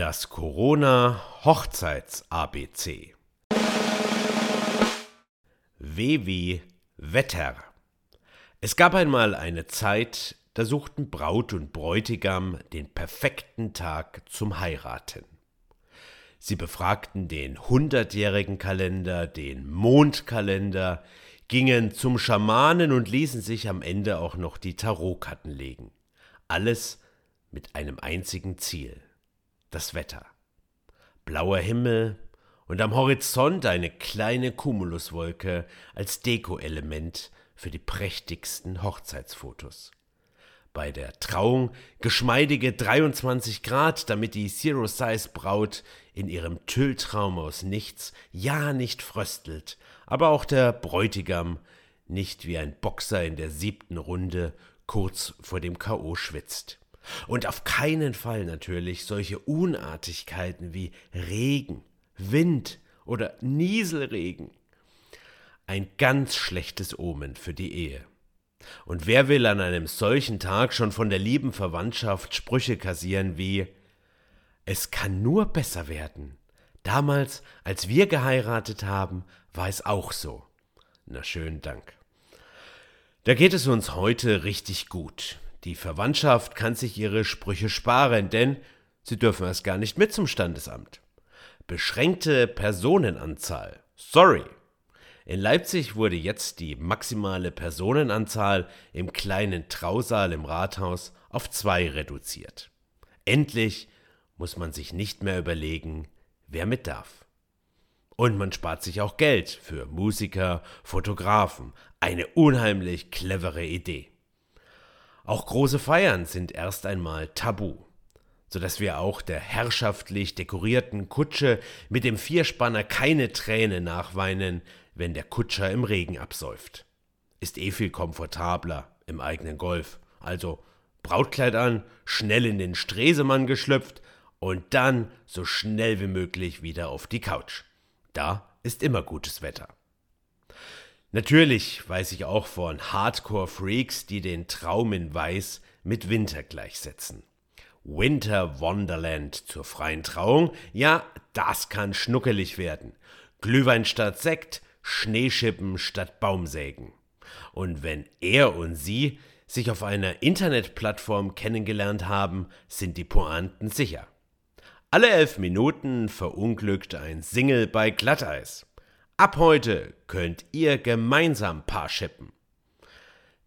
Das Corona Hochzeits ABC. W Wetter. Es gab einmal eine Zeit, da suchten Braut und Bräutigam den perfekten Tag zum Heiraten. Sie befragten den hundertjährigen Kalender, den Mondkalender, gingen zum Schamanen und ließen sich am Ende auch noch die Tarotkarten legen. Alles mit einem einzigen Ziel das Wetter. Blauer Himmel und am Horizont eine kleine Cumuluswolke als Dekoelement für die prächtigsten Hochzeitsfotos. Bei der Trauung geschmeidige 23 Grad, damit die Zero-Size-Braut in ihrem Tülltraum aus nichts ja nicht fröstelt, aber auch der Bräutigam nicht wie ein Boxer in der siebten Runde kurz vor dem K.O. schwitzt. Und auf keinen Fall natürlich solche Unartigkeiten wie Regen, Wind oder Nieselregen. Ein ganz schlechtes Omen für die Ehe. Und wer will an einem solchen Tag schon von der lieben Verwandtschaft Sprüche kassieren wie Es kann nur besser werden. Damals, als wir geheiratet haben, war es auch so. Na schönen Dank. Da geht es uns heute richtig gut. Die Verwandtschaft kann sich ihre Sprüche sparen, denn sie dürfen erst gar nicht mit zum Standesamt. Beschränkte Personenanzahl. Sorry. In Leipzig wurde jetzt die maximale Personenanzahl im kleinen Trausaal im Rathaus auf zwei reduziert. Endlich muss man sich nicht mehr überlegen, wer mit darf. Und man spart sich auch Geld für Musiker, Fotografen. Eine unheimlich clevere Idee. Auch große Feiern sind erst einmal tabu, so dass wir auch der herrschaftlich dekorierten Kutsche mit dem Vierspanner keine Träne nachweinen, wenn der Kutscher im Regen absäuft. Ist eh viel komfortabler im eigenen Golf. Also Brautkleid an, schnell in den Stresemann geschlüpft und dann so schnell wie möglich wieder auf die Couch. Da ist immer gutes Wetter. Natürlich weiß ich auch von Hardcore-Freaks, die den Traum in Weiß mit Winter gleichsetzen. Winter Wonderland zur freien Trauung, ja, das kann schnuckelig werden. Glühwein statt Sekt, Schneeschippen statt Baumsägen. Und wenn er und sie sich auf einer Internetplattform kennengelernt haben, sind die Pointen sicher. Alle elf Minuten verunglückt ein Single bei Glatteis. Ab heute könnt ihr gemeinsam Paar schippen.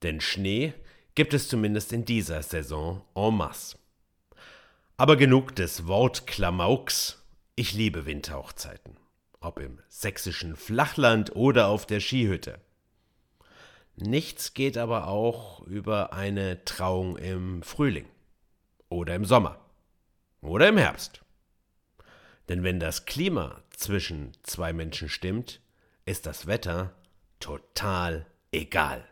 Denn Schnee gibt es zumindest in dieser Saison en masse. Aber genug des Wortklamauks. Ich liebe Winterhochzeiten. Ob im sächsischen Flachland oder auf der Skihütte. Nichts geht aber auch über eine Trauung im Frühling oder im Sommer oder im Herbst. Denn wenn das Klima zwischen zwei Menschen stimmt, ist das Wetter total egal.